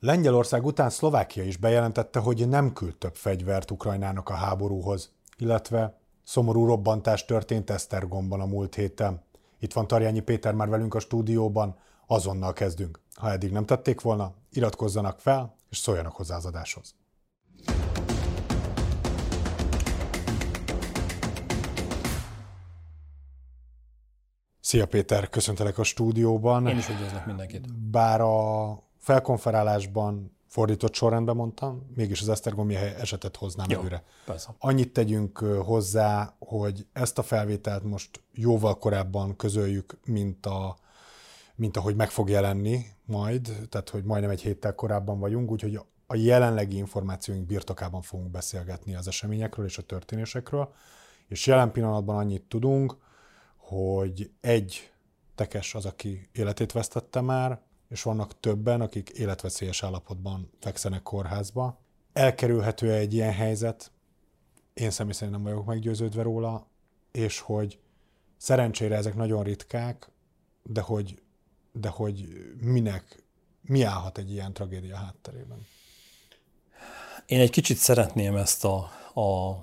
Lengyelország után Szlovákia is bejelentette, hogy nem küld több fegyvert Ukrajnának a háborúhoz, illetve szomorú robbantás történt Esztergomban a múlt héten. Itt van Tarjányi Péter már velünk a stúdióban, azonnal kezdünk. Ha eddig nem tették volna, iratkozzanak fel, és szóljanak hozzá az adáshoz. Szia Péter, köszöntelek a stúdióban. Én is üdvözlök mindenkit. Bár a felkonferálásban fordított sorrendben mondtam, mégis az Esztergomi esetet hoznám Jó, előre. Persze. Annyit tegyünk hozzá, hogy ezt a felvételt most jóval korábban közöljük, mint, a, mint ahogy meg fog jelenni majd, tehát hogy majdnem egy héttel korábban vagyunk, úgyhogy a jelenlegi információink birtokában fogunk beszélgetni az eseményekről és a történésekről, és jelen pillanatban annyit tudunk, hogy egy tekes az, aki életét vesztette már, és vannak többen, akik életveszélyes állapotban fekszenek kórházba. Elkerülhető-e egy ilyen helyzet? Én személy szerint nem vagyok meggyőződve róla, és hogy szerencsére ezek nagyon ritkák, de hogy, de hogy minek, mi állhat egy ilyen tragédia hátterében? Én egy kicsit szeretném ezt a, a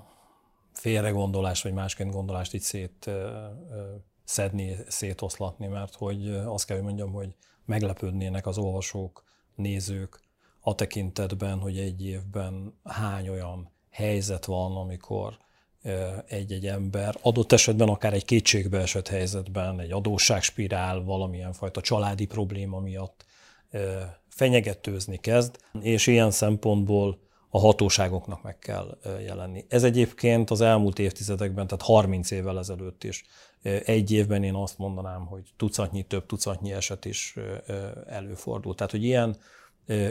félregondolást, vagy másként gondolást így szét szedni, szétoszlatni, mert hogy azt kell, hogy mondjam, hogy meglepődnének az olvasók, nézők a tekintetben, hogy egy évben hány olyan helyzet van, amikor egy-egy ember, adott esetben akár egy kétségbeesett helyzetben, egy adósságspirál, valamilyen fajta családi probléma miatt fenyegetőzni kezd, és ilyen szempontból a hatóságoknak meg kell jelenni. Ez egyébként az elmúlt évtizedekben, tehát 30 évvel ezelőtt is egy évben én azt mondanám, hogy tucatnyi, több tucatnyi eset is előfordul. Tehát, hogy ilyen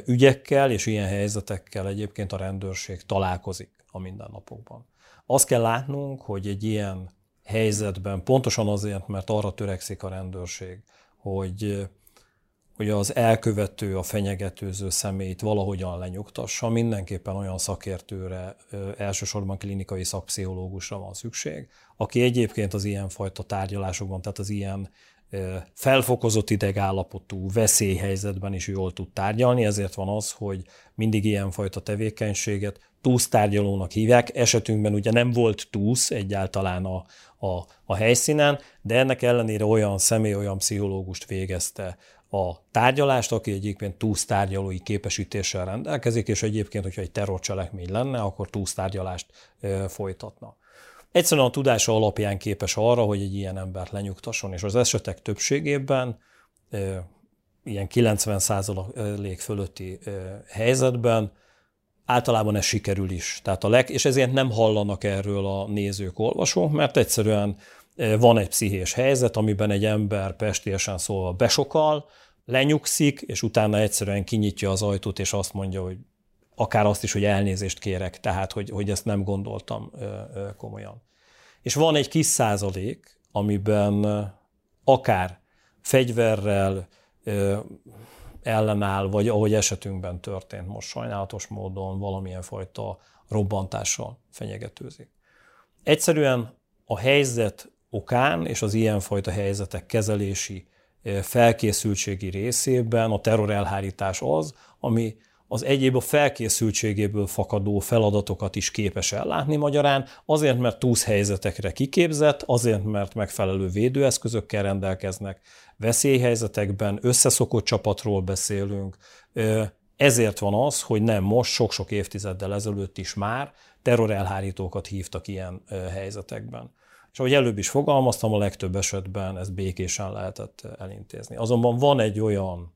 ügyekkel és ilyen helyzetekkel egyébként a rendőrség találkozik a mindennapokban. Azt kell látnunk, hogy egy ilyen helyzetben, pontosan azért, mert arra törekszik a rendőrség, hogy hogy az elkövető, a fenyegetőző személyt valahogyan lenyugtassa, mindenképpen olyan szakértőre, elsősorban klinikai szakpszichológusra van szükség, aki egyébként az ilyenfajta tárgyalásokban, tehát az ilyen felfokozott idegállapotú veszélyhelyzetben is jól tud tárgyalni, ezért van az, hogy mindig ilyenfajta tevékenységet túsz tárgyalónak hívják. Esetünkben ugye nem volt túsz egyáltalán a, a, a helyszínen, de ennek ellenére olyan személy, olyan pszichológust végezte a tárgyalást, aki egyébként túsz tárgyalói képesítéssel rendelkezik, és egyébként, hogyha egy terrorcselekmény lenne, akkor tárgyalást folytatna. Egyszerűen a tudása alapján képes arra, hogy egy ilyen embert lenyugtasson, és az esetek többségében, ilyen 90% fölötti helyzetben általában ez sikerül is. Tehát a leg, és ezért nem hallanak erről a nézők, olvasók, mert egyszerűen van egy pszichés helyzet, amiben egy ember pestésen szólva besokal, lenyugszik, és utána egyszerűen kinyitja az ajtót, és azt mondja, hogy akár azt is, hogy elnézést kérek, tehát hogy, hogy ezt nem gondoltam komolyan. És van egy kis százalék, amiben akár fegyverrel ellenáll, vagy ahogy esetünkben történt most sajnálatos módon valamilyen fajta robbantással fenyegetőzik. Egyszerűen a helyzet okán és az ilyenfajta helyzetek kezelési felkészültségi részében a terrorelhárítás az, ami az egyéb a felkészültségéből fakadó feladatokat is képes ellátni magyarán, azért, mert túsz helyzetekre kiképzett, azért, mert megfelelő védőeszközökkel rendelkeznek, veszélyhelyzetekben összeszokott csapatról beszélünk, ezért van az, hogy nem most, sok-sok évtizeddel ezelőtt is már terrorelhárítókat hívtak ilyen helyzetekben. És ahogy előbb is fogalmaztam, a legtöbb esetben ezt békésen lehetett elintézni. Azonban van egy olyan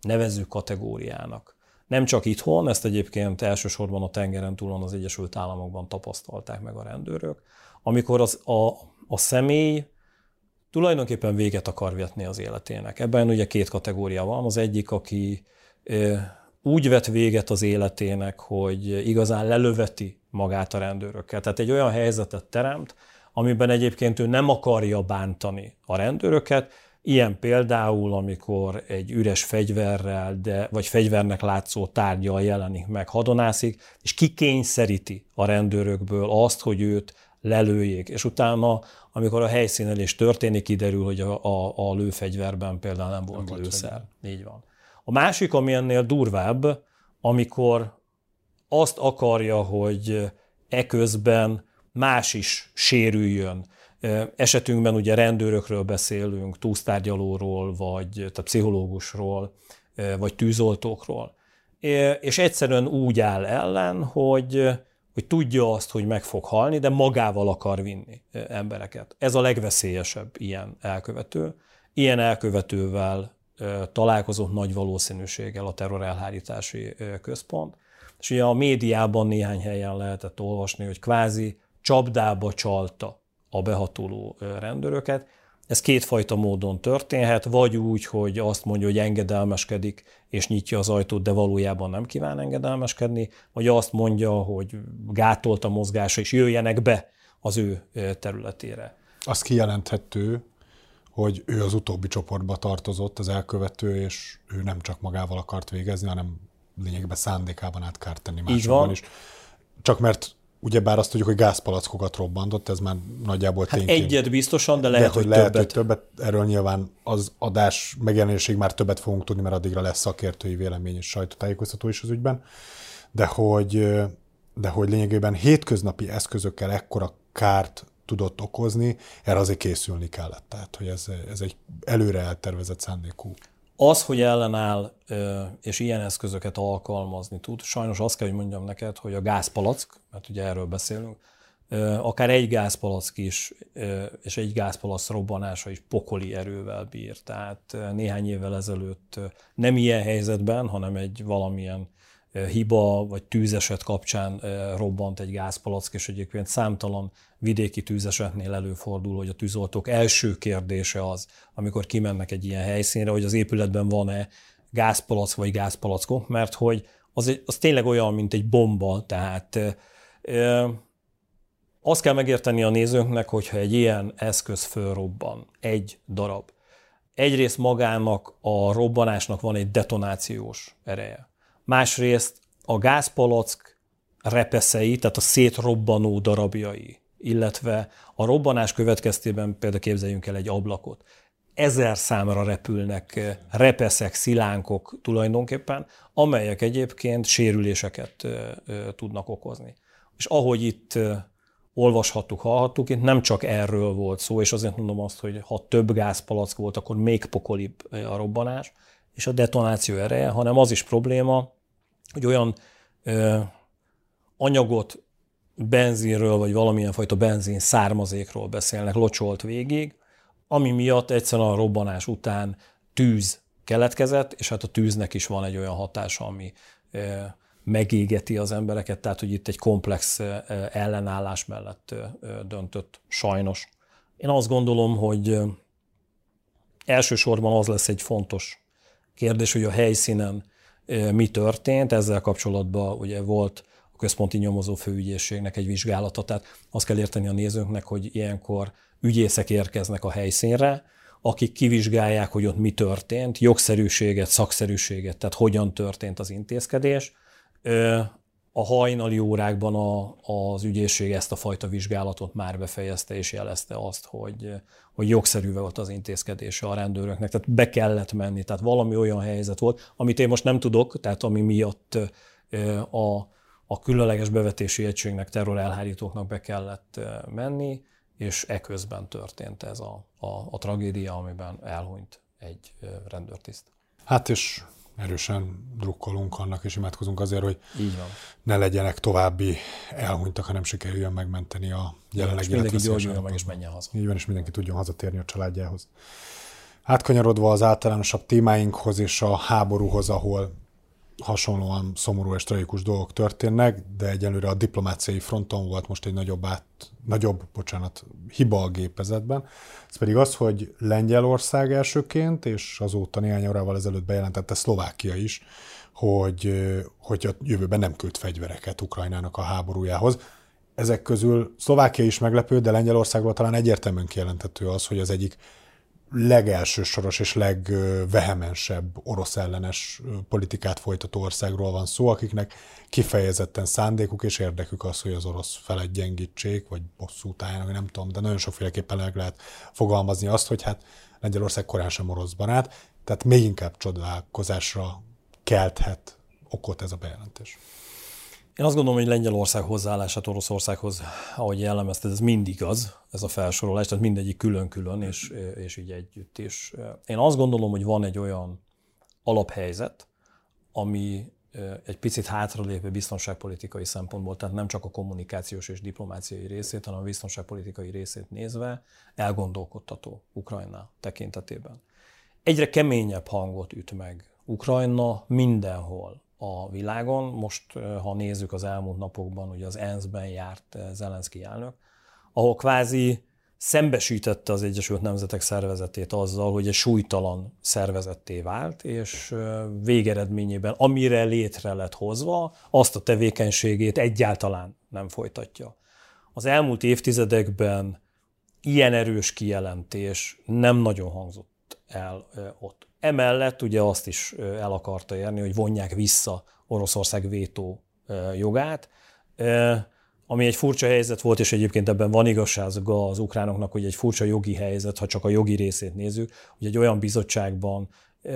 nevező kategóriának, nem csak itthon, ezt egyébként elsősorban a tengeren túlon az Egyesült Államokban tapasztalták meg a rendőrök, amikor az, a, a személy tulajdonképpen véget akar vetni az életének. Ebben ugye két kategória van. Az egyik, aki úgy vet véget az életének, hogy igazán lelöveti magát a rendőrökkel. Tehát egy olyan helyzetet teremt, amiben egyébként ő nem akarja bántani a rendőröket, Ilyen például, amikor egy üres fegyverrel, de, vagy fegyvernek látszó tárgyal jelenik meg, hadonászik, és kikényszeríti a rendőrökből azt, hogy őt lelőjék. És utána, amikor a helyszínelés történik, kiderül, hogy a, a, a lőfegyverben például nem volt nem lőszer. Volt Így van. A másik, ami ennél durvább, amikor azt akarja, hogy eközben más is sérüljön. Esetünkben ugye rendőrökről beszélünk, túlsztárgyalóról, vagy tehát pszichológusról, vagy tűzoltókról. És egyszerűen úgy áll ellen, hogy, hogy tudja azt, hogy meg fog halni, de magával akar vinni embereket. Ez a legveszélyesebb ilyen elkövető. Ilyen elkövetővel találkozott nagy valószínűséggel a terrorelhárítási központ. És ugye a médiában néhány helyen lehetett olvasni, hogy kvázi csapdába csalta a behatoló rendőröket. Ez kétfajta módon történhet, vagy úgy, hogy azt mondja, hogy engedelmeskedik, és nyitja az ajtót, de valójában nem kíván engedelmeskedni, vagy azt mondja, hogy gátolt a mozgása, és jöjjenek be az ő területére. Azt kijelenthető, hogy ő az utóbbi csoportba tartozott, az elkövető, és ő nem csak magával akart végezni, hanem lényegben szándékában át kell tenni másokban is. Csak mert ugyebár azt tudjuk, hogy gázpalackokat robbantott, ez már nagyjából hát tényként. egyet biztosan, de lehet, lehet hogy, hogy lehet, többet. hogy többet. Erről nyilván az adás megjelenésig már többet fogunk tudni, mert addigra lesz szakértői vélemény és sajtótájékoztató is az ügyben. De hogy, de hogy lényegében hétköznapi eszközökkel ekkora kárt tudott okozni, erre azért készülni kellett. Tehát, hogy ez, ez egy előre eltervezett szándékú. Az, hogy ellenáll és ilyen eszközöket alkalmazni tud, sajnos azt kell, hogy mondjam neked, hogy a gázpalack, mert ugye erről beszélünk, akár egy gázpalack is, és egy gázpalack robbanása is pokoli erővel bír. Tehát néhány évvel ezelőtt nem ilyen helyzetben, hanem egy valamilyen hiba vagy tűzeset kapcsán robbant egy gázpalack, és egyébként számtalan vidéki tűzesetnél előfordul, hogy a tűzoltók első kérdése az, amikor kimennek egy ilyen helyszínre, hogy az épületben van-e gázpalack vagy gázpalackok, mert hogy az, egy, az tényleg olyan, mint egy bomba, tehát ö, azt kell megérteni a nézőnknek, hogyha egy ilyen eszköz fölrobban, egy darab, egyrészt magának a robbanásnak van egy detonációs ereje. Másrészt a gázpalack repeszei, tehát a szétrobbanó darabjai, illetve a robbanás következtében például képzeljünk el egy ablakot. Ezer számra repülnek repeszek, szilánkok tulajdonképpen, amelyek egyébként sérüléseket tudnak okozni. És ahogy itt olvashattuk, hallhattuk, itt nem csak erről volt szó, és azért mondom azt, hogy ha több gázpalack volt, akkor még pokolibb a robbanás, és a detonáció ereje, hanem az is probléma, hogy olyan ö, anyagot benzinről, vagy valamilyen fajta benzin származékról beszélnek, locsolt végig, ami miatt egyszerűen a robbanás után tűz keletkezett, és hát a tűznek is van egy olyan hatása, ami megégeti az embereket, tehát hogy itt egy komplex ellenállás mellett döntött sajnos. Én azt gondolom, hogy elsősorban az lesz egy fontos kérdés, hogy a helyszínen mi történt. Ezzel kapcsolatban ugye volt a központi nyomozó főügyészségnek egy vizsgálata, tehát azt kell érteni a nézőnknek, hogy ilyenkor ügyészek érkeznek a helyszínre, akik kivizsgálják, hogy ott mi történt, jogszerűséget, szakszerűséget, tehát hogyan történt az intézkedés. A hajnali órákban a, az ügyészség ezt a fajta vizsgálatot már befejezte és jelezte azt, hogy, hogy jogszerű volt az intézkedése a rendőröknek, tehát be kellett menni, tehát valami olyan helyzet volt, amit én most nem tudok, tehát ami miatt a, a különleges bevetési egységnek, terrorelhárítóknak be kellett menni, és eközben történt ez a, a, a tragédia, amiben elhunyt egy rendőrtiszt. Hát és erősen drukkolunk annak, és imádkozunk azért, hogy Így van. ne legyenek további elhunytak, hanem sikerüljön megmenteni a jelenlegi És mindenki gyógyuljon meg, és menjen haza. Így van, és mindenki tudjon hazatérni a családjához. Átkanyarodva az általánosabb témáinkhoz és a háborúhoz, ahol hasonlóan szomorú és tragikus dolgok történnek, de egyelőre a diplomáciai fronton volt most egy nagyobb, át, nagyobb bocsánat, hiba a gépezetben. Ez pedig az, hogy Lengyelország elsőként, és azóta néhány órával ezelőtt bejelentette Szlovákia is, hogy, hogy a jövőben nem küld fegyvereket Ukrajnának a háborújához. Ezek közül Szlovákia is meglepő, de Lengyelországban talán egyértelműen kijelentető az, hogy az egyik legelső soros és legvehemensebb orosz ellenes politikát folytató országról van szó, akiknek kifejezetten szándékuk és érdekük az, hogy az orosz felet gyengítsék, vagy bosszút álljanak, nem tudom, de nagyon sokféleképpen meg lehet fogalmazni azt, hogy hát Lengyelország korán sem orosz barát, Tehát még inkább csodálkozásra kelthet okot ez a bejelentés. Én azt gondolom, hogy Lengyelország hozzáállását Oroszországhoz, ahogy jellemezted, ez mindig az, ez a felsorolás, tehát mindegyik külön-külön, és, és így együtt is. Én azt gondolom, hogy van egy olyan alaphelyzet, ami egy picit hátralépő biztonságpolitikai szempontból, tehát nem csak a kommunikációs és diplomáciai részét, hanem a biztonságpolitikai részét nézve elgondolkodtató Ukrajna tekintetében. Egyre keményebb hangot üt meg Ukrajna mindenhol a világon. Most, ha nézzük az elmúlt napokban, ugye az ENSZ-ben járt Zelenszky elnök, ahol kvázi szembesítette az Egyesült Nemzetek Szervezetét azzal, hogy egy súlytalan szervezetté vált, és végeredményében, amire létre lett hozva, azt a tevékenységét egyáltalán nem folytatja. Az elmúlt évtizedekben ilyen erős kijelentés nem nagyon hangzott el ott. Emellett ugye azt is el akarta érni, hogy vonják vissza Oroszország vétó jogát, ami egy furcsa helyzet volt, és egyébként ebben van igazsága az ukránoknak, hogy egy furcsa jogi helyzet, ha csak a jogi részét nézzük, hogy egy olyan bizottságban,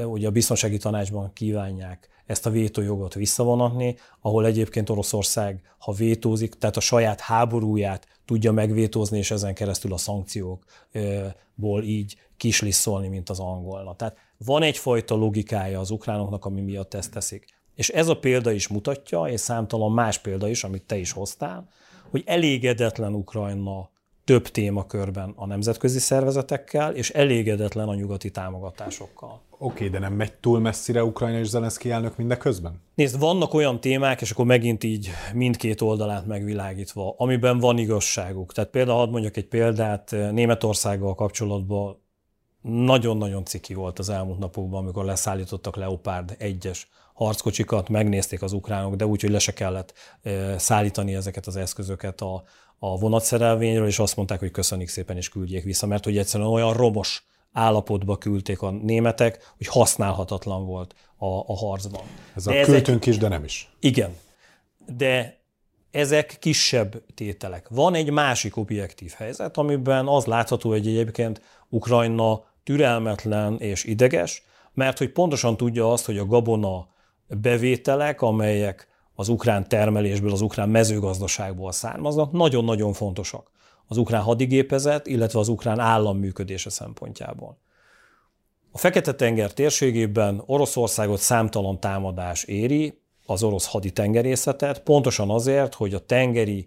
ugye a biztonsági tanácsban kívánják ezt a vétójogot visszavonatni, ahol egyébként Oroszország, ha vétózik, tehát a saját háborúját tudja megvétózni, és ezen keresztül a szankciókból így kislisszolni, mint az angolna. Tehát van egyfajta logikája az ukránoknak, ami miatt ezt teszik. És ez a példa is mutatja, és számtalan más példa is, amit te is hoztál, hogy elégedetlen Ukrajna több témakörben a nemzetközi szervezetekkel, és elégedetlen a nyugati támogatásokkal. Oké, okay, de nem megy túl messzire Ukrajna és Zelenszky elnök mindeközben? Nézd, vannak olyan témák, és akkor megint így mindkét oldalát megvilágítva, amiben van igazságuk. Tehát például hadd mondjak egy példát, Németországgal kapcsolatban nagyon-nagyon ciki volt az elmúlt napokban, amikor leszállítottak Leopard 1-es harckocsikat, megnézték az ukránok, de úgy, hogy le se kellett szállítani ezeket az eszközöket a, a vonatszerelvényről, és azt mondták, hogy köszönik szépen, és küldjék vissza, mert hogy egyszerűen olyan romos állapotba küldték a németek, hogy használhatatlan volt a, a harcban. Ez de a küldtünk is, de nem is. Igen. De ezek kisebb tételek. Van egy másik objektív helyzet, amiben az látható, hogy egyébként Ukrajna türelmetlen és ideges, mert hogy pontosan tudja azt, hogy a gabona bevételek, amelyek az ukrán termelésből, az ukrán mezőgazdaságból származnak, nagyon-nagyon fontosak az ukrán hadigépezet, illetve az ukrán állam működése szempontjából. A Fekete-tenger térségében Oroszországot számtalan támadás éri, az orosz haditengerészetet, pontosan azért, hogy a tengeri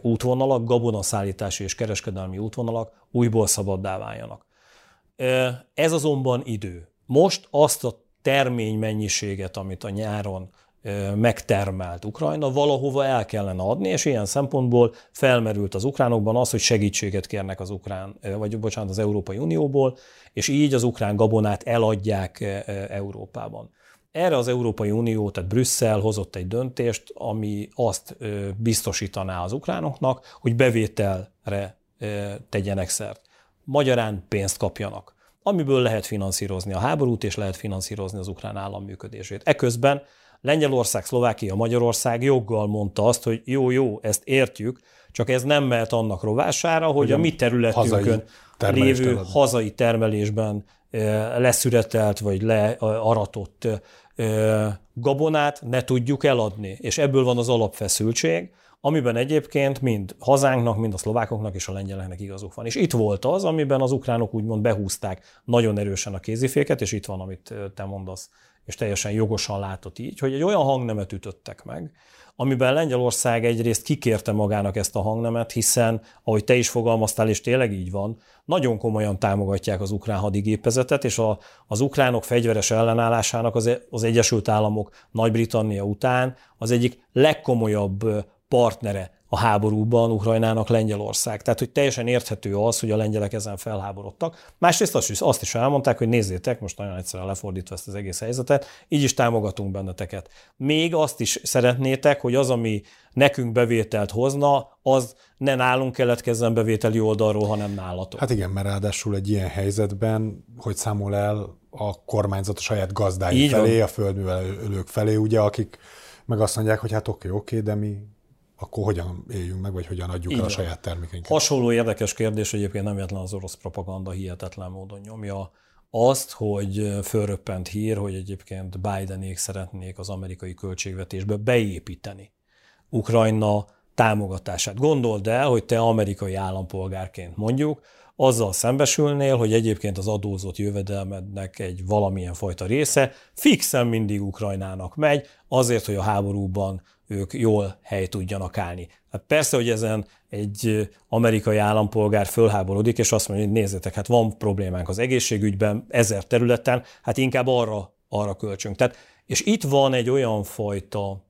útvonalak, gabonaszállítási és kereskedelmi útvonalak újból szabaddá váljanak. Ez azonban idő. Most azt a termény mennyiséget, amit a nyáron megtermelt Ukrajna, valahova el kellene adni, és ilyen szempontból felmerült az ukránokban az, hogy segítséget kérnek az ukrán, vagy bocsánat, az Európai Unióból, és így az ukrán gabonát eladják Európában. Erre az Európai Unió, tehát Brüsszel hozott egy döntést, ami azt biztosítaná az ukránoknak, hogy bevételre tegyenek szert. Magyarán pénzt kapjanak amiből lehet finanszírozni a háborút, és lehet finanszírozni az ukrán állam működését. Eközben Lengyelország, Szlovákia, Magyarország joggal mondta azt, hogy jó, jó, ezt értjük, csak ez nem mehet annak rovására, hogy, hogy a mi területünkön hazai lévő hazai termelésben leszüretelt vagy learatott gabonát ne tudjuk eladni. És ebből van az alapfeszültség, amiben egyébként mind hazánknak, mind a szlovákoknak és a lengyeleknek igazuk van. És itt volt az, amiben az ukránok úgymond behúzták nagyon erősen a kéziféket, és itt van, amit te mondasz, és teljesen jogosan látott így, hogy egy olyan hangnemet ütöttek meg, amiben Lengyelország egyrészt kikérte magának ezt a hangnemet, hiszen, ahogy te is fogalmaztál, és tényleg így van, nagyon komolyan támogatják az ukrán hadigépezetet, és a, az ukránok fegyveres ellenállásának az, az Egyesült Államok Nagy-Britannia után az egyik legkomolyabb partnere a háborúban Ukrajnának Lengyelország. Tehát, hogy teljesen érthető az, hogy a lengyelek ezen felháborodtak. Másrészt azt is, azt is elmondták, hogy nézzétek, most nagyon egyszerűen lefordítva ezt az egész helyzetet, így is támogatunk benneteket. Még azt is szeretnétek, hogy az, ami nekünk bevételt hozna, az ne nálunk keletkezzen bevételi oldalról, hanem nálatok. Hát igen, mert ráadásul egy ilyen helyzetben, hogy számol el a kormányzat a saját gazdái így felé, van. a földművelők felé, ugye, akik meg azt mondják, hogy hát oké, oké, de mi akkor hogyan éljünk meg, vagy hogyan adjuk Így el a saját termékeinket? Hasonló érdekes kérdés, egyébként nem véletlen az orosz propaganda hihetetlen módon nyomja. azt, hogy fölröppent hír, hogy egyébként Bidenék szeretnék az amerikai költségvetésbe beépíteni Ukrajna támogatását. Gondold el, hogy te amerikai állampolgárként mondjuk, azzal szembesülnél, hogy egyébként az adózott jövedelmednek egy valamilyen fajta része fixen mindig Ukrajnának megy, azért, hogy a háborúban ők jól hely tudjanak állni. Hát persze, hogy ezen egy amerikai állampolgár fölháborodik, és azt mondja, hogy nézzétek, hát van problémánk az egészségügyben, ezer területen, hát inkább arra, arra költsünk. Tehát, és itt van egy olyan fajta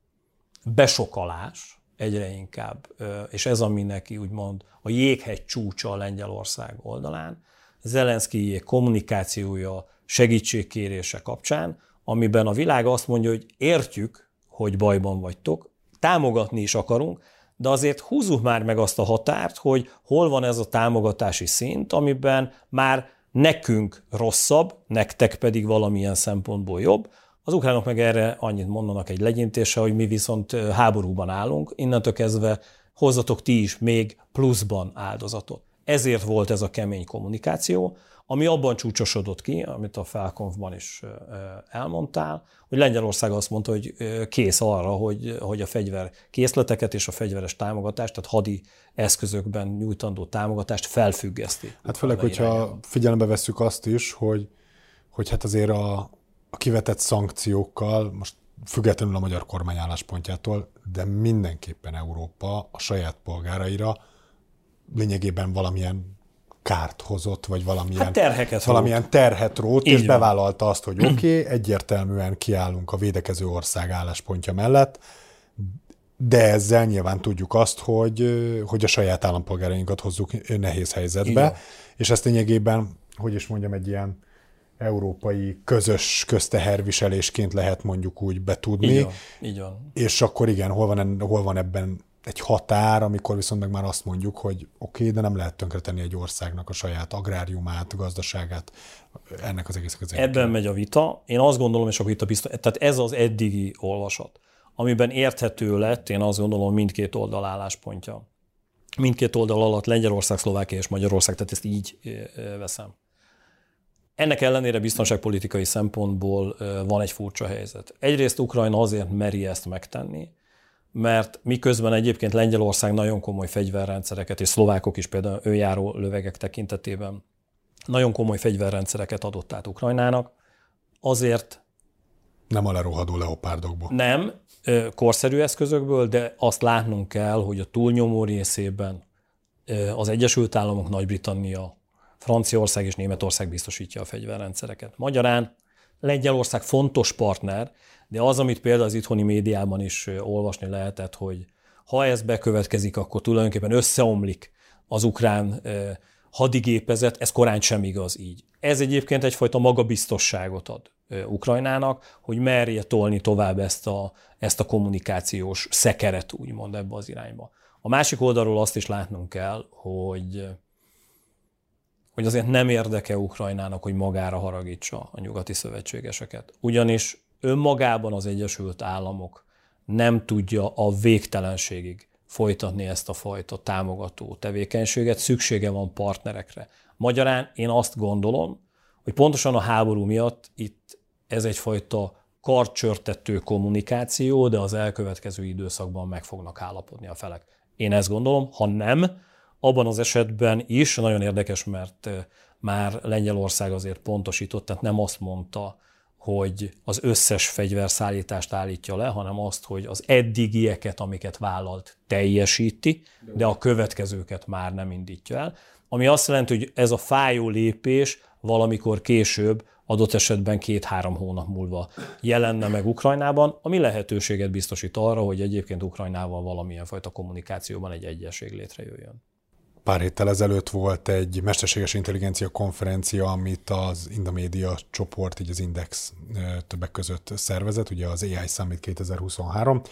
besokalás, egyre inkább, és ez ami neki úgymond a jéghegy csúcsa a Lengyelország oldalán, Zelenszkijék kommunikációja, segítségkérése kapcsán, amiben a világ azt mondja, hogy értjük, hogy bajban vagytok, támogatni is akarunk, de azért húzzuk már meg azt a határt, hogy hol van ez a támogatási szint, amiben már nekünk rosszabb, nektek pedig valamilyen szempontból jobb, az ukránok meg erre annyit mondanak egy legyintése, hogy mi viszont háborúban állunk, innentől kezdve hozzatok ti is még pluszban áldozatot. Ezért volt ez a kemény kommunikáció, ami abban csúcsosodott ki, amit a Felkonfban is elmondtál, hogy Lengyelország azt mondta, hogy kész arra, hogy, hogy a fegyver készleteket és a fegyveres támogatást, tehát hadi eszközökben nyújtandó támogatást felfüggeszti. Hát főleg, hogyha figyelembe vesszük azt is, hogy, hogy hát azért a, a kivetett szankciókkal, most függetlenül a magyar kormány álláspontjától, de mindenképpen Európa a saját polgáraira lényegében valamilyen kárt hozott, vagy valamilyen, hát terheket valamilyen rót. terhet rót, Így és van. bevállalta azt, hogy oké, okay, egyértelműen kiállunk a védekező ország álláspontja mellett, de ezzel nyilván tudjuk azt, hogy, hogy a saját állampolgárainkat hozzuk nehéz helyzetbe, Igen. és ezt lényegében, hogy is mondjam, egy ilyen európai közös közteherviselésként lehet mondjuk úgy betudni. Így van, így van. És akkor igen, hol van, hol van ebben egy határ, amikor viszont meg már azt mondjuk, hogy oké, okay, de nem lehet tönkretenni egy országnak a saját agráriumát, gazdaságát, ennek az egész az Ebben megy a vita. Én azt gondolom, és akkor itt biztos, tehát ez az eddigi olvasat, amiben érthető lett, én azt gondolom, mindkét oldal álláspontja. Mindkét oldal alatt Lengyelország, Szlovákia és Magyarország, tehát ezt így veszem. Ennek ellenére biztonságpolitikai szempontból van egy furcsa helyzet. Egyrészt Ukrajna azért meri ezt megtenni, mert miközben egyébként Lengyelország nagyon komoly fegyverrendszereket, és szlovákok is például őjáró lövegek tekintetében nagyon komoly fegyverrendszereket adott át Ukrajnának, azért nem a lerohadó leopárdokból. Nem, korszerű eszközökből, de azt látnunk kell, hogy a túlnyomó részében az Egyesült Államok, Nagy-Britannia, Franciaország és Németország biztosítja a fegyverrendszereket. Magyarán Lengyelország fontos partner, de az, amit például az itthoni médiában is olvasni lehetett, hogy ha ez bekövetkezik, akkor tulajdonképpen összeomlik az ukrán hadigépezet, ez korán sem igaz így. Ez egyébként egyfajta magabiztosságot ad Ukrajnának, hogy merje tolni tovább ezt a, ezt a kommunikációs szekeret, úgymond ebbe az irányba. A másik oldalról azt is látnunk kell, hogy hogy azért nem érdeke Ukrajnának, hogy magára haragítsa a nyugati szövetségeseket. Ugyanis önmagában az Egyesült Államok nem tudja a végtelenségig folytatni ezt a fajta támogató tevékenységet, szüksége van partnerekre. Magyarán én azt gondolom, hogy pontosan a háború miatt itt ez egyfajta karcsörtető kommunikáció, de az elkövetkező időszakban meg fognak állapodni a felek. Én ezt gondolom, ha nem, abban az esetben is nagyon érdekes, mert már Lengyelország azért pontosított, tehát nem azt mondta, hogy az összes fegyverszállítást állítja le, hanem azt, hogy az eddigieket, amiket vállalt, teljesíti, de a következőket már nem indítja el. Ami azt jelenti, hogy ez a fájó lépés valamikor később, adott esetben két-három hónap múlva jelenne meg Ukrajnában, ami lehetőséget biztosít arra, hogy egyébként Ukrajnával valamilyen fajta kommunikációban egy egyesség létrejöjjön. Pár héttel ezelőtt volt egy mesterséges intelligencia konferencia, amit az Indomédia csoport, így az Index többek között szervezett, ugye az AI Summit 2023,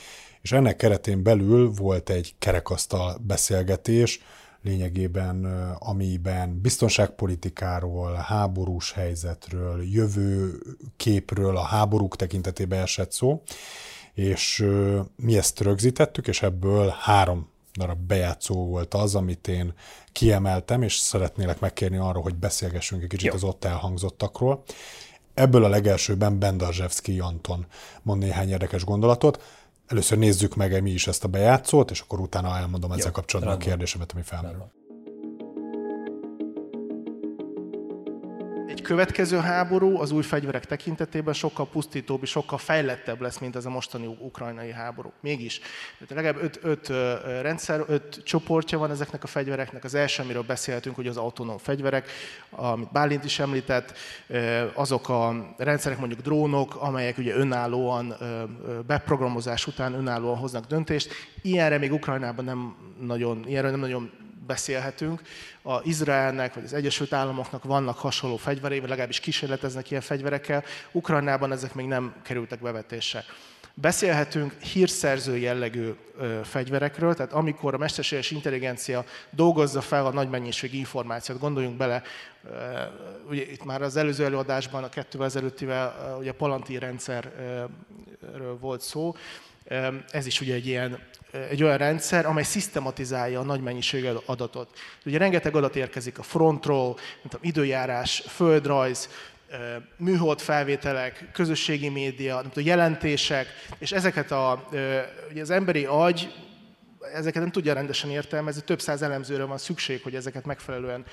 és ennek keretén belül volt egy kerekasztal beszélgetés, lényegében, amiben biztonságpolitikáról, háborús helyzetről, jövő képről, a háborúk tekintetében esett szó, és mi ezt rögzítettük, és ebből három darab bejátszó volt az, amit én kiemeltem, és szeretnélek megkérni arra, hogy beszélgessünk egy kicsit Jó. az ott elhangzottakról. Ebből a legelsőben Bendarzsevszki Anton mond néhány érdekes gondolatot. Először nézzük meg mi is ezt a bejátszót, és akkor utána elmondom Jó, ezzel kapcsolatban rendben. a kérdésemet, ami felmerül. Következő háború az új fegyverek tekintetében sokkal pusztítóbb és sokkal fejlettebb lesz, mint ez a mostani ukrajnai háború. Mégis. Legalább öt, öt rendszer, öt csoportja van ezeknek a fegyvereknek. Az első, amiről beszélhetünk, hogy az autonóm fegyverek, amit Bálint is említett, azok a rendszerek, mondjuk drónok, amelyek ugye önállóan, beprogramozás után önállóan hoznak döntést. Ilyenre még Ukrajnában nem nagyon, ilyenre nem nagyon beszélhetünk. A Izraelnek vagy az Egyesült Államoknak vannak hasonló fegyverei, vagy legalábbis kísérleteznek ilyen fegyverekkel. Ukrajnában ezek még nem kerültek bevetésre. Beszélhetünk hírszerző jellegű ö, fegyverekről, tehát amikor a mesterséges intelligencia dolgozza fel a nagy mennyiségű információt, gondoljunk bele, ö, ugye itt már az előző előadásban, a kettővel ezelőttivel, ugye a Palantir rendszerről volt szó, ez is ugye egy ilyen egy olyan rendszer, amely szisztematizálja a nagy mennyiségű adatot. Ugye rengeteg adat érkezik a frontról, mint a időjárás, földrajz, műhold felvételek, közösségi média, nem jelentések, és ezeket a, ugye az emberi agy ezeket nem tudja rendesen értelmezni, több száz elemzőre van szükség, hogy ezeket megfelelően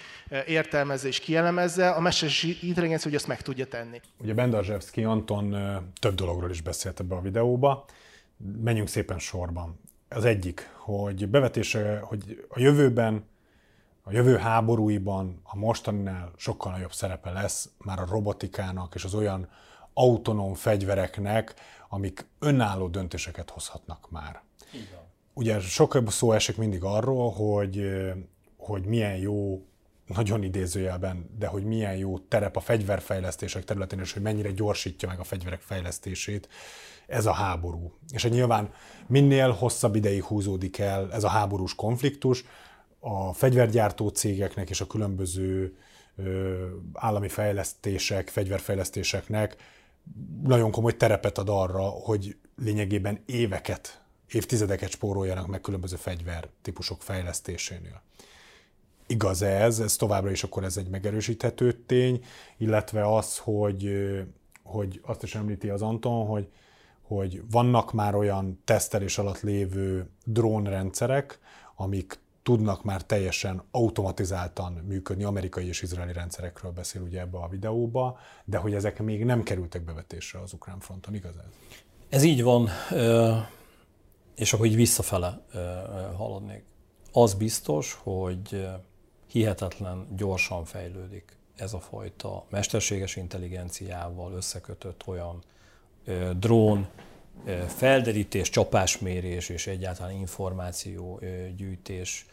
értelmezze és kielemezze. A mesterséges intelligencia, hogy ezt meg tudja tenni. Ugye Bendarzsevszki Anton több dologról is beszélt ebbe a videóba. Menjünk szépen sorban az egyik, hogy bevetése, hogy a jövőben, a jövő háborúiban a mostaninál sokkal nagyobb szerepe lesz már a robotikának és az olyan autonóm fegyvereknek, amik önálló döntéseket hozhatnak már. Igen. Ugye sok szó esik mindig arról, hogy, hogy milyen jó nagyon idézőjelben, de hogy milyen jó terep a fegyverfejlesztések területén, és hogy mennyire gyorsítja meg a fegyverek fejlesztését ez a háború. És hogy nyilván minél hosszabb ideig húzódik el ez a háborús konfliktus, a fegyvergyártó cégeknek és a különböző állami fejlesztések, fegyverfejlesztéseknek nagyon komoly terepet ad arra, hogy lényegében éveket, évtizedeket spóroljanak meg különböző fegyvertípusok fejlesztésénél. Igaz ez, ez továbbra is akkor ez egy megerősíthető tény, illetve az, hogy, hogy azt is említi az Anton, hogy hogy vannak már olyan tesztelés alatt lévő drónrendszerek, amik tudnak már teljesen automatizáltan működni, amerikai és izraeli rendszerekről beszél ugye ebbe a videóba, de hogy ezek még nem kerültek bevetésre az ukrán fronton, igaz ez? Ez így van, és ahogy visszafele haladnék. Az biztos, hogy hihetetlen gyorsan fejlődik ez a fajta mesterséges intelligenciával összekötött olyan drón, felderítés, csapásmérés és egyáltalán információgyűjtési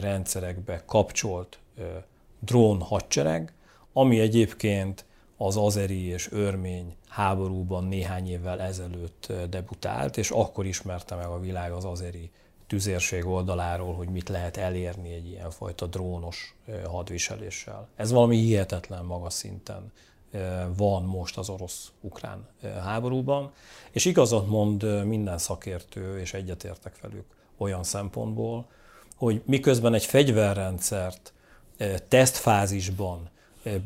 rendszerekbe kapcsolt drón hadsereg, ami egyébként az azeri és örmény háborúban néhány évvel ezelőtt debutált, és akkor ismerte meg a világ az azeri tüzérség oldaláról, hogy mit lehet elérni egy ilyenfajta drónos hadviseléssel. Ez valami hihetetlen magas szinten van most az orosz-ukrán háborúban, és igazat mond minden szakértő, és egyetértek velük olyan szempontból, hogy miközben egy fegyverrendszert tesztfázisban,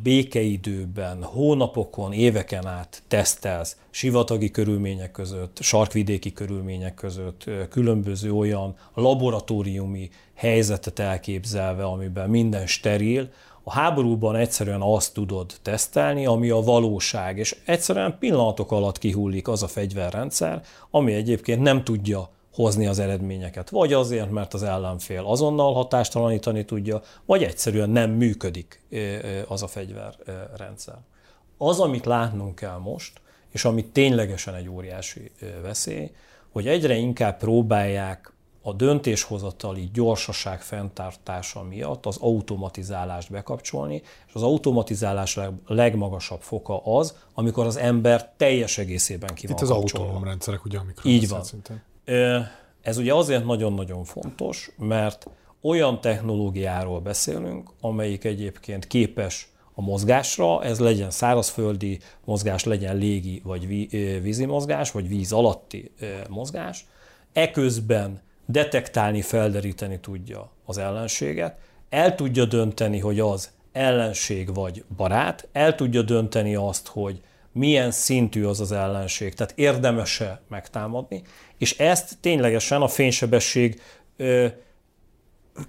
békeidőben, hónapokon, éveken át tesztelsz, sivatagi körülmények között, sarkvidéki körülmények között, különböző olyan laboratóriumi helyzetet elképzelve, amiben minden steril, a háborúban egyszerűen azt tudod tesztelni, ami a valóság, és egyszerűen pillanatok alatt kihullik az a fegyverrendszer, ami egyébként nem tudja hozni az eredményeket. Vagy azért, mert az ellenfél azonnal hatástalanítani tudja, vagy egyszerűen nem működik az a fegyverrendszer. Az, amit látnunk kell most, és ami ténylegesen egy óriási veszély, hogy egyre inkább próbálják a döntéshozatali gyorsaság fenntartása miatt az automatizálást bekapcsolni, és az automatizálás legmagasabb foka az, amikor az ember teljes egészében ki van Itt az autonóm rendszerek, ugye, amikről Így van. Szinten. Ez ugye azért nagyon-nagyon fontos, mert olyan technológiáról beszélünk, amelyik egyébként képes a mozgásra, ez legyen szárazföldi mozgás, legyen légi vagy vízi mozgás, vagy víz alatti mozgás, eközben detektálni, felderíteni tudja az ellenséget, el tudja dönteni, hogy az ellenség vagy barát, el tudja dönteni azt, hogy milyen szintű az az ellenség, tehát érdemese megtámadni, és ezt ténylegesen a fénysebesség ö,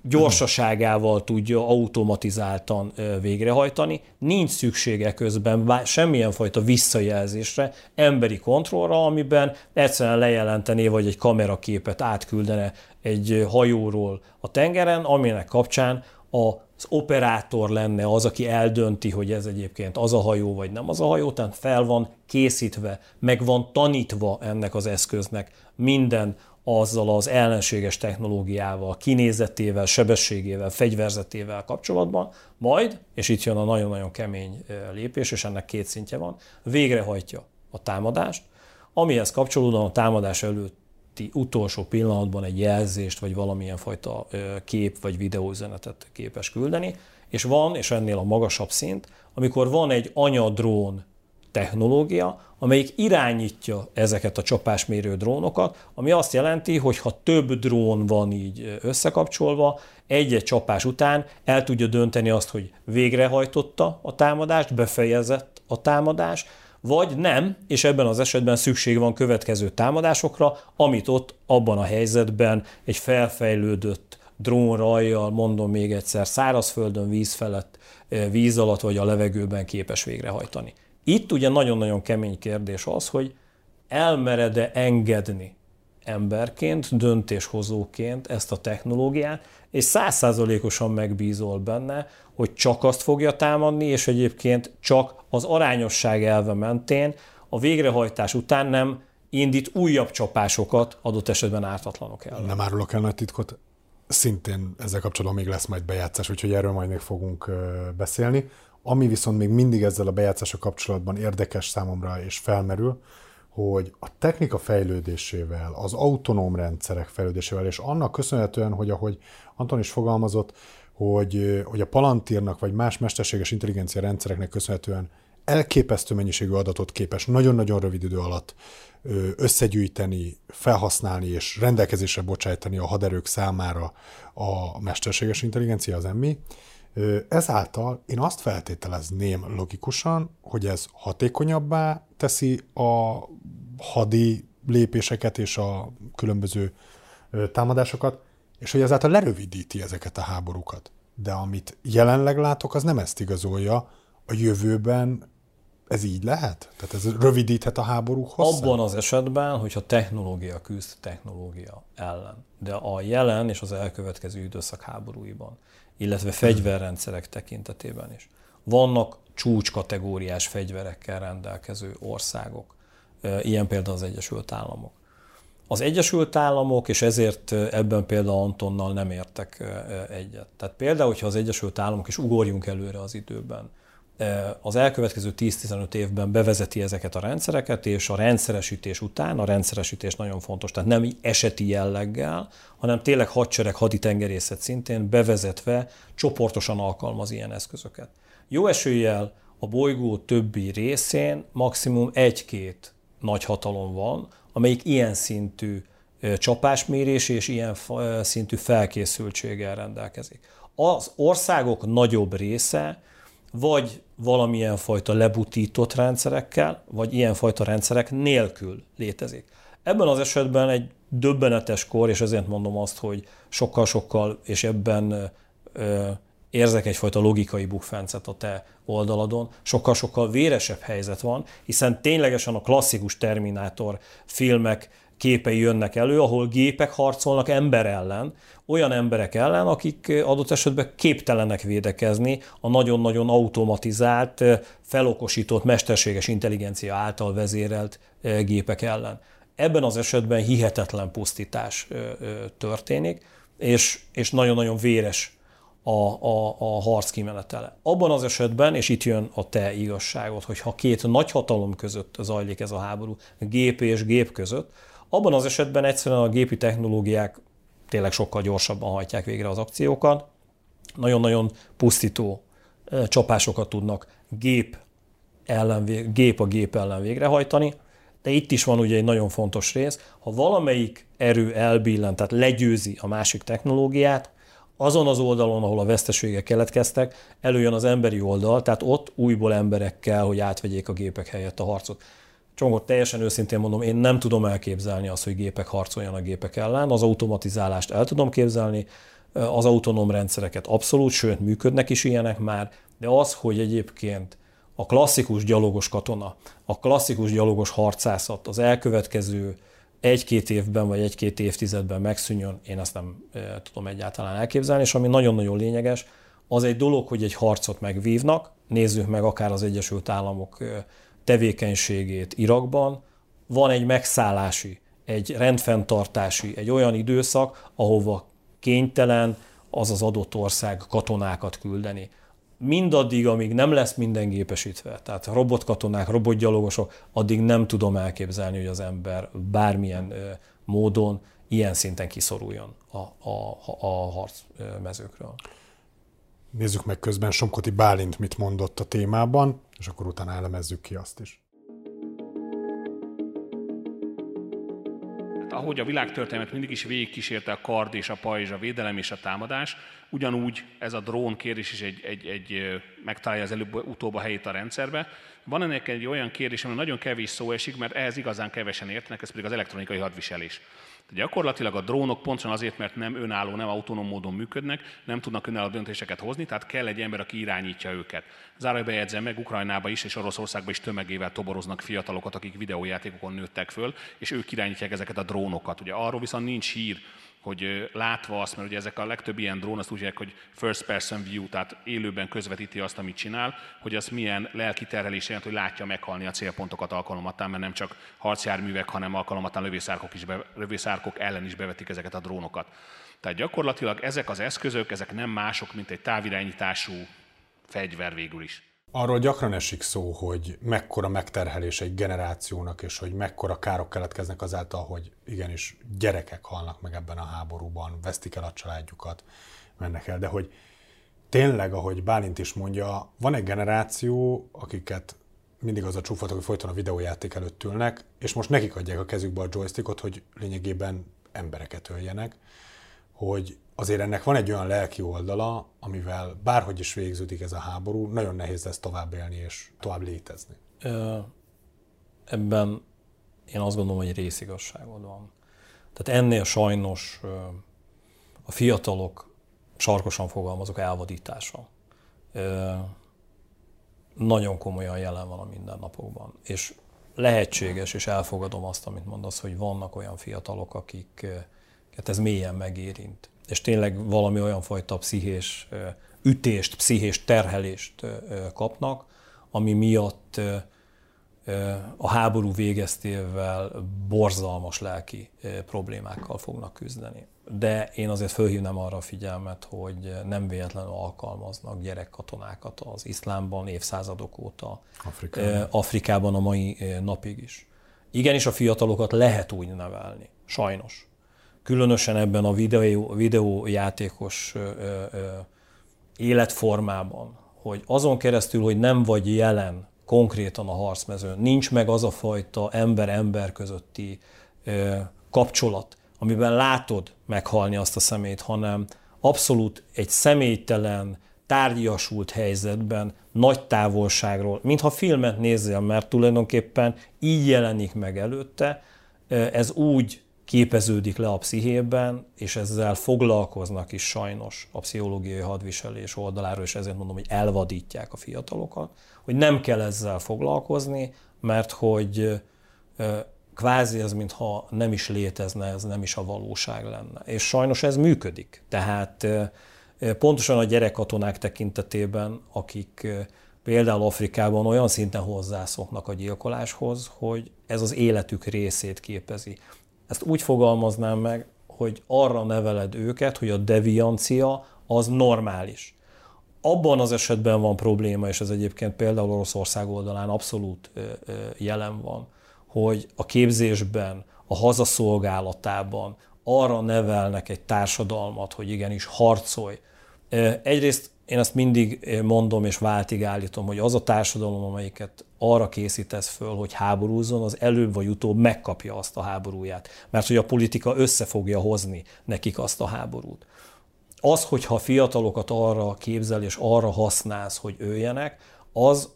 gyorsaságával tudja automatizáltan végrehajtani. Nincs szüksége közben semmilyen fajta visszajelzésre, emberi kontrollra, amiben egyszerűen lejelentené, vagy egy kameraképet átküldene egy hajóról a tengeren, aminek kapcsán az operátor lenne az, aki eldönti, hogy ez egyébként az a hajó, vagy nem az a hajó, tehát fel van készítve, meg van tanítva ennek az eszköznek minden azzal az ellenséges technológiával, kinézetével, sebességével, fegyverzetével kapcsolatban, majd, és itt jön a nagyon-nagyon kemény lépés, és ennek két szintje van, végrehajtja a támadást, amihez kapcsolódóan a támadás előtti utolsó pillanatban egy jelzést, vagy valamilyen fajta kép vagy videóüzenetet képes küldeni, és van, és ennél a magasabb szint, amikor van egy anyadrón technológia, amelyik irányítja ezeket a csapásmérő drónokat, ami azt jelenti, hogy ha több drón van így összekapcsolva, egy-egy csapás után el tudja dönteni azt, hogy végrehajtotta a támadást, befejezett a támadás, vagy nem, és ebben az esetben szükség van következő támadásokra, amit ott abban a helyzetben egy felfejlődött drónrajjal, mondom még egyszer, szárazföldön, víz felett, víz alatt vagy a levegőben képes végrehajtani. Itt ugye nagyon-nagyon kemény kérdés az, hogy elmered-e engedni emberként, döntéshozóként ezt a technológiát, és százszázalékosan megbízol benne, hogy csak azt fogja támadni, és egyébként csak az arányosság elve mentén a végrehajtás után nem indít újabb csapásokat adott esetben ártatlanok ellen. Nem árulok el nagy titkot, szintén ezzel kapcsolatban még lesz majd bejátszás, úgyhogy erről majd még fogunk beszélni. Ami viszont még mindig ezzel a bejátszással kapcsolatban érdekes számomra és felmerül, hogy a technika fejlődésével, az autonóm rendszerek fejlődésével, és annak köszönhetően, hogy ahogy Anton is fogalmazott, hogy, hogy a Palantírnak vagy más mesterséges intelligencia rendszereknek köszönhetően elképesztő mennyiségű adatot képes nagyon-nagyon rövid idő alatt összegyűjteni, felhasználni és rendelkezésre bocsájtani a haderők számára a mesterséges intelligencia, az emmi, Ezáltal én azt feltételezném logikusan, hogy ez hatékonyabbá teszi a hadi lépéseket és a különböző támadásokat, és hogy ezáltal lerövidíti ezeket a háborúkat. De amit jelenleg látok, az nem ezt igazolja. A jövőben ez így lehet? Tehát ez rövidíthet a háború hosszát? Abban az esetben, hogyha technológia küzd technológia ellen. De a jelen és az elkövetkező időszak háborúiban illetve fegyverrendszerek tekintetében is. Vannak csúcskategóriás fegyverekkel rendelkező országok, ilyen például az Egyesült Államok. Az Egyesült Államok, és ezért ebben például Antonnal nem értek egyet. Tehát például, hogyha az Egyesült Államok, és ugorjunk előre az időben, az elkövetkező 10-15 évben bevezeti ezeket a rendszereket, és a rendszeresítés után, a rendszeresítés nagyon fontos, tehát nem eseti jelleggel, hanem tényleg hadsereg, haditengerészet szintén bevezetve csoportosan alkalmaz ilyen eszközöket. Jó eséllyel a bolygó többi részén maximum egy-két nagy hatalom van, amelyik ilyen szintű csapásmérés és ilyen szintű felkészültséggel rendelkezik. Az országok nagyobb része vagy valamilyen fajta lebutított rendszerekkel, vagy ilyenfajta rendszerek nélkül létezik. Ebben az esetben egy döbbenetes kor, és ezért mondom azt, hogy sokkal-sokkal, és ebben ö, érzek egyfajta logikai bukfencet a te oldaladon, sokkal-sokkal véresebb helyzet van, hiszen ténylegesen a klasszikus Terminátor filmek képei jönnek elő, ahol gépek harcolnak ember ellen, olyan emberek ellen, akik adott esetben képtelenek védekezni a nagyon-nagyon automatizált, felokosított, mesterséges intelligencia által vezérelt gépek ellen. Ebben az esetben hihetetlen pusztítás történik, és, és nagyon-nagyon véres a, a, a harc kimenetele. Abban az esetben, és itt jön a te igazságot, hogy ha két nagy hatalom között zajlik ez a háború, gép és gép között, abban az esetben egyszerűen a gépi technológiák tényleg sokkal gyorsabban hajtják végre az akciókat, nagyon-nagyon pusztító csapásokat tudnak gép, ellen, gép a gép ellen végrehajtani, De itt is van ugye egy nagyon fontos rész, ha valamelyik erő elbillen, tehát legyőzi a másik technológiát, azon az oldalon, ahol a veszteségek keletkeztek, előjön az emberi oldal, tehát ott újból emberek kell, hogy átvegyék a gépek helyett a harcot. Csongot teljesen őszintén mondom, én nem tudom elképzelni azt, hogy gépek harcoljanak gépek ellen, az automatizálást el tudom képzelni, az autonóm rendszereket abszolút, sőt működnek is ilyenek már, de az, hogy egyébként a klasszikus gyalogos katona, a klasszikus gyalogos harcászat az elkövetkező egy-két évben vagy egy-két évtizedben megszűnjön, én ezt nem tudom egyáltalán elképzelni, és ami nagyon-nagyon lényeges, az egy dolog, hogy egy harcot megvívnak, nézzük meg akár az Egyesült Államok tevékenységét Irakban, van egy megszállási, egy rendfenntartási, egy olyan időszak, ahova kénytelen az az adott ország katonákat küldeni. Mindaddig, amíg nem lesz minden gépesítve, tehát robotkatonák, robotgyalogosok, addig nem tudom elképzelni, hogy az ember bármilyen módon ilyen szinten kiszoruljon a, a, a harcmezőkről. Nézzük meg közben Somkoti Bálint mit mondott a témában, és akkor utána elemezzük ki azt is. ahogy a világtörténelmet mindig is végigkísérte a kard és a pajzs, a védelem és a támadás, ugyanúgy ez a drón kérdés is egy, egy, egy megtalálja az előbb-utóbb a helyét a rendszerbe. Van ennek egy olyan kérdés, ami nagyon kevés szó esik, mert ehhez igazán kevesen értenek, ez pedig az elektronikai hadviselés. Gyakorlatilag a drónok pontosan azért, mert nem önálló, nem autonóm módon működnek, nem tudnak önálló döntéseket hozni, tehát kell egy ember, aki irányítja őket. Zárójelbe bejegyzem meg, Ukrajnába is és Oroszországban is tömegével toboroznak fiatalokat, akik videójátékokon nőttek föl, és ők irányítják ezeket a drónokat. Ugye arról viszont nincs hír, hogy látva azt, mert ugye ezek a legtöbb ilyen drón azt úgy hívják, hogy first person view, tehát élőben közvetíti azt, amit csinál, hogy az milyen lelki terhelés jelent, hogy látja meghalni a célpontokat alkalomattán, mert nem csak harcjárművek, hanem alkalomattán lövészárkok, is be, lövészárkok ellen is bevetik ezeket a drónokat. Tehát gyakorlatilag ezek az eszközök, ezek nem mások, mint egy távirányítású fegyver végül is. Arról gyakran esik szó, hogy mekkora megterhelés egy generációnak, és hogy mekkora károk keletkeznek azáltal, hogy igenis gyerekek halnak meg ebben a háborúban, vesztik el a családjukat, mennek el, de hogy tényleg, ahogy Bálint is mondja, van egy generáció, akiket mindig az a csúfatok, hogy folyton a videójáték előtt ülnek, és most nekik adják a kezükbe a joystickot, hogy lényegében embereket öljenek, hogy azért ennek van egy olyan lelki oldala, amivel bárhogy is végződik ez a háború, nagyon nehéz lesz tovább élni és tovább létezni. Ebben én azt gondolom, hogy részigasságod van. Tehát ennél sajnos a fiatalok, sarkosan fogalmazok, elvadítása nagyon komolyan jelen van a mindennapokban. És lehetséges, és elfogadom azt, amit mondasz, hogy vannak olyan fiatalok, akiket ez mélyen megérint és tényleg valami olyan fajta pszichés ütést, pszichés terhelést kapnak, ami miatt a háború végeztével borzalmas lelki problémákkal fognak küzdeni. De én azért fölhívnám arra a figyelmet, hogy nem véletlenül alkalmaznak gyerekkatonákat az iszlámban évszázadok óta, Afrikában, Afrikában a mai napig is. Igenis a fiatalokat lehet úgy nevelni, sajnos, különösen ebben a videó, videójátékos életformában, hogy azon keresztül, hogy nem vagy jelen konkrétan a harcmezőn, nincs meg az a fajta ember-ember közötti kapcsolat, amiben látod meghalni azt a szemét, hanem abszolút egy személytelen, tárgyasult helyzetben, nagy távolságról, mintha filmet nézzél, mert tulajdonképpen így jelenik meg előtte, ez úgy képeződik le a pszichében, és ezzel foglalkoznak is sajnos a pszichológiai hadviselés oldaláról, és ezért mondom, hogy elvadítják a fiatalokat, hogy nem kell ezzel foglalkozni, mert hogy kvázi ez, mintha nem is létezne, ez nem is a valóság lenne. És sajnos ez működik. Tehát pontosan a gyerekkatonák tekintetében, akik például Afrikában olyan szinten hozzászoknak a gyilkoláshoz, hogy ez az életük részét képezi. Ezt úgy fogalmaznám meg, hogy arra neveled őket, hogy a deviancia az normális. Abban az esetben van probléma, és ez egyébként például Oroszország oldalán abszolút jelen van, hogy a képzésben, a hazaszolgálatában arra nevelnek egy társadalmat, hogy igenis harcolj. Egyrészt én ezt mindig mondom és váltig állítom, hogy az a társadalom, amelyiket arra készítesz föl, hogy háborúzzon, az előbb vagy utóbb megkapja azt a háborúját. Mert hogy a politika össze fogja hozni nekik azt a háborút. Az, hogyha fiatalokat arra képzel és arra használsz, hogy öljenek, az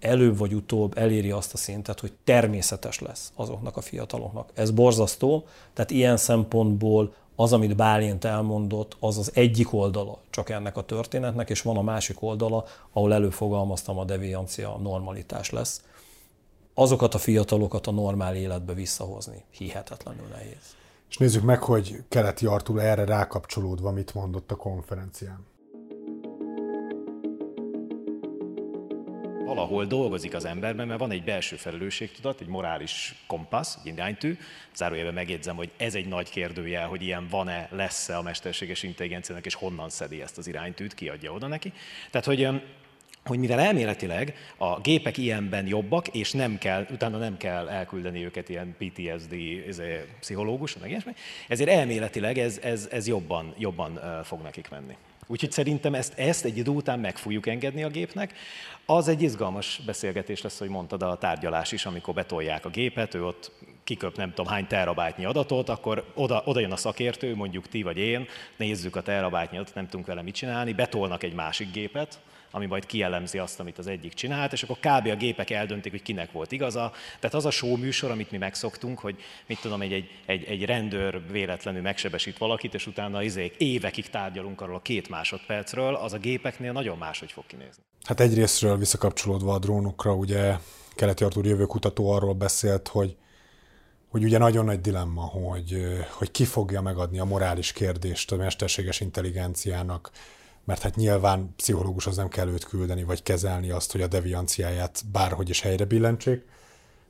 előbb vagy utóbb eléri azt a szintet, hogy természetes lesz azoknak a fiataloknak. Ez borzasztó, tehát ilyen szempontból az, amit Bálint elmondott, az az egyik oldala csak ennek a történetnek, és van a másik oldala, ahol előfogalmaztam, a deviancia normalitás lesz. Azokat a fiatalokat a normál életbe visszahozni hihetetlenül nehéz. És nézzük meg, hogy Keleti Artur erre rákapcsolódva mit mondott a konferencián. Valahol dolgozik az emberben, mert van egy belső felelősségtudat, egy morális kompassz, egy iránytű. Zárójelben megjegyzem, hogy ez egy nagy kérdőjel, hogy ilyen van-e, lesz-e a mesterséges intelligenciának, és honnan szedi ezt az iránytűt, ki adja oda neki. Tehát, hogy hogy mivel elméletileg a gépek ilyenben jobbak, és nem kell, utána nem kell elküldeni őket ilyen PTSD izé, pszichológus, meg ilyesmi, ezért elméletileg ez, ez, ez jobban, jobban fog nekik menni. Úgyhogy szerintem ezt, ezt egy idő után meg fogjuk engedni a gépnek. Az egy izgalmas beszélgetés lesz, hogy mondtad a tárgyalás is, amikor betolják a gépet, ő ott kiköp nem tudom hány terabájtnyi adatot, akkor oda, oda jön a szakértő, mondjuk ti vagy én, nézzük a terabájtnyi adatot, nem tudunk vele mit csinálni, betolnak egy másik gépet, ami majd kielemzi azt, amit az egyik csinált, és akkor kb. a gépek eldöntik, hogy kinek volt igaza. Tehát az a show műsor, amit mi megszoktunk, hogy mit tudom, egy, egy, egy, egy rendőr véletlenül megsebesít valakit, és utána izék, évekig tárgyalunk arról a két másodpercről, az a gépeknél nagyon máshogy fog kinézni. Hát egyrésztről visszakapcsolódva a drónokra, ugye Keleti Artur jövőkutató arról beszélt, hogy hogy ugye nagyon nagy dilemma, hogy, hogy ki fogja megadni a morális kérdést a mesterséges intelligenciának, mert hát nyilván pszichológushoz nem kell őt küldeni, vagy kezelni azt, hogy a devianciáját bárhogy is helyre billentsék,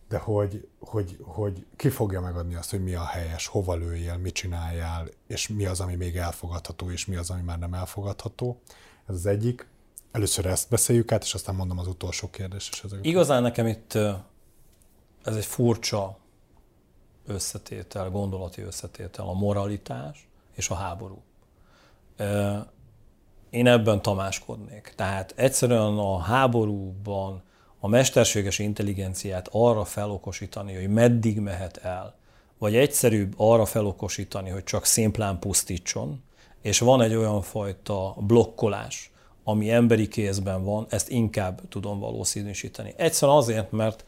de hogy, hogy, hogy ki fogja megadni azt, hogy mi a helyes, hova lőjél, mit csináljál, és mi az, ami még elfogadható, és mi az, ami már nem elfogadható. Ez az egyik. Először ezt beszéljük át, és aztán mondom az utolsó kérdést. És ezek Igazán nekem itt ez egy furcsa összetétel, gondolati összetétel, a moralitás és a háború én ebben tamáskodnék. Tehát egyszerűen a háborúban a mesterséges intelligenciát arra felokosítani, hogy meddig mehet el, vagy egyszerűbb arra felokosítani, hogy csak szimplán pusztítson, és van egy olyan fajta blokkolás, ami emberi kézben van, ezt inkább tudom valószínűsíteni. Egyszerűen azért, mert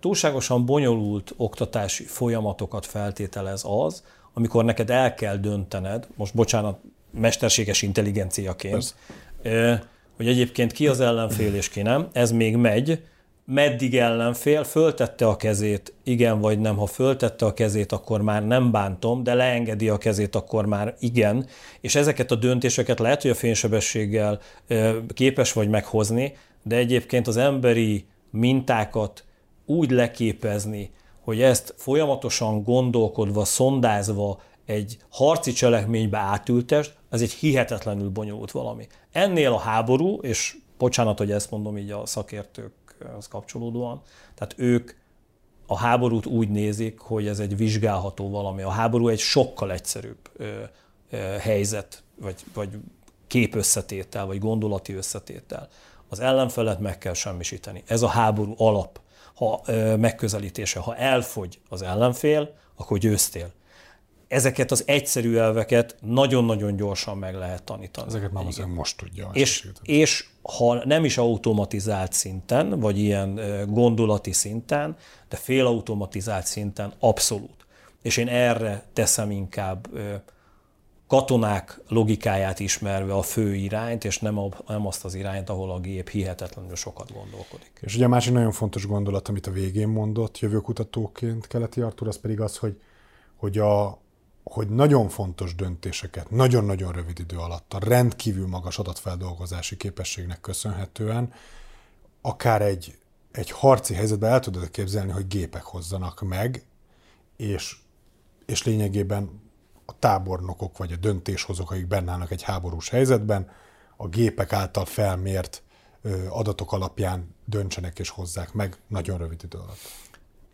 túlságosan bonyolult oktatási folyamatokat feltételez az, amikor neked el kell döntened, most bocsánat, mesterséges intelligenciaként, Persze. hogy egyébként ki az ellenfél és ki nem, ez még megy, meddig ellenfél, föltette a kezét, igen vagy nem, ha föltette a kezét, akkor már nem bántom, de leengedi a kezét, akkor már igen, és ezeket a döntéseket lehet, hogy a fénysebességgel képes vagy meghozni, de egyébként az emberi mintákat úgy leképezni, hogy ezt folyamatosan gondolkodva, szondázva, egy harci cselekménybe átültest, ez egy hihetetlenül bonyolult valami. Ennél a háború, és bocsánat, hogy ezt mondom így a szakértőkhez kapcsolódóan, tehát ők a háborút úgy nézik, hogy ez egy vizsgálható valami. A háború egy sokkal egyszerűbb ö, ö, helyzet, vagy, vagy képösszetétel, vagy gondolati összetétel. Az ellenfelet meg kell semmisíteni. Ez a háború alap ha, ö, megközelítése. Ha elfogy az ellenfél, akkor győztél ezeket az egyszerű elveket nagyon-nagyon gyorsan meg lehet tanítani. Ezeket már azért most tudja. És, és ha nem is automatizált szinten, vagy ilyen gondolati szinten, de félautomatizált szinten abszolút. És én erre teszem inkább katonák logikáját ismerve a fő irányt, és nem, a, nem azt az irányt, ahol a gép hihetetlenül sokat gondolkodik. És ugye a másik nagyon fontos gondolat, amit a végén mondott jövőkutatóként Keleti Artur, az pedig az, hogy, hogy a, hogy nagyon fontos döntéseket nagyon-nagyon rövid idő alatt a rendkívül magas adatfeldolgozási képességnek köszönhetően akár egy, egy harci helyzetben el tudod képzelni, hogy gépek hozzanak meg, és, és lényegében a tábornokok vagy a döntéshozók, akik benne állnak egy háborús helyzetben, a gépek által felmért adatok alapján döntsenek és hozzák meg nagyon rövid idő alatt.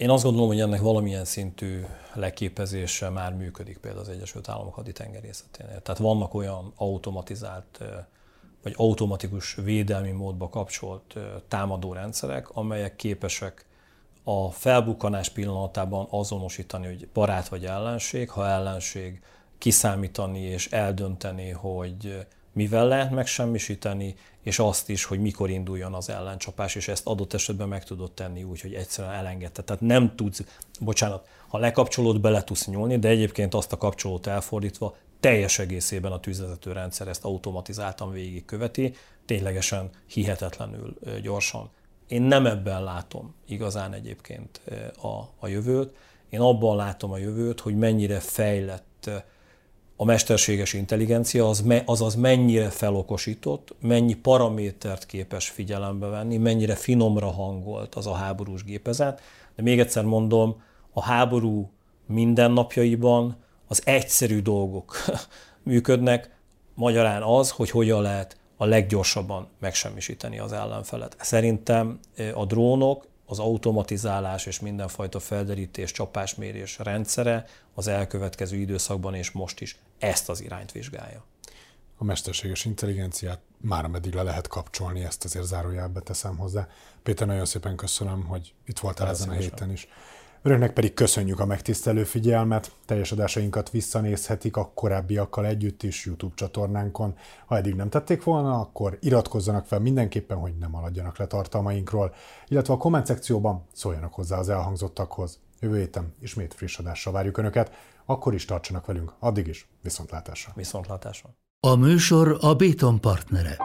Én azt gondolom, hogy ennek valamilyen szintű leképezése már működik például az Egyesült Államok haditengerészeténél. Tehát vannak olyan automatizált vagy automatikus védelmi módba kapcsolt támadó rendszerek, amelyek képesek a felbukkanás pillanatában azonosítani, hogy barát vagy ellenség, ha ellenség kiszámítani és eldönteni, hogy mivel lehet megsemmisíteni, és azt is, hogy mikor induljon az ellencsapás, és ezt adott esetben meg tudod tenni úgy, hogy egyszerűen elengedte. Tehát nem tudsz, bocsánat, ha lekapcsolod, bele tudsz nyúlni, de egyébként azt a kapcsolót elfordítva teljes egészében a tűzvezető rendszer ezt automatizáltan végigköveti, ténylegesen hihetetlenül gyorsan. Én nem ebben látom igazán egyébként a, a jövőt. Én abban látom a jövőt, hogy mennyire fejlett a mesterséges intelligencia, az, me, azaz mennyire felokosított, mennyi paramétert képes figyelembe venni, mennyire finomra hangolt az a háborús gépezet. De még egyszer mondom, a háború mindennapjaiban az egyszerű dolgok működnek, magyarán az, hogy hogyan lehet a leggyorsabban megsemmisíteni az ellenfelet. Szerintem a drónok, az automatizálás és mindenfajta felderítés, csapásmérés rendszere az elkövetkező időszakban és most is ezt az irányt vizsgálja. A mesterséges intelligenciát már meddig le lehet kapcsolni, ezt azért zárójelbe teszem hozzá. Péter, nagyon szépen köszönöm, hogy itt voltál ezen a héten is. Önöknek pedig köszönjük a megtisztelő figyelmet, teljes adásainkat visszanézhetik a korábbiakkal együtt is YouTube csatornánkon. Ha eddig nem tették volna, akkor iratkozzanak fel mindenképpen, hogy nem maradjanak le tartalmainkról, illetve a komment szekcióban szóljanak hozzá az elhangzottakhoz. Jövő héten ismét friss adással várjuk Önöket, akkor is tartsanak velünk, addig is viszontlátásra. Viszontlátásra. A műsor a Béton partnere.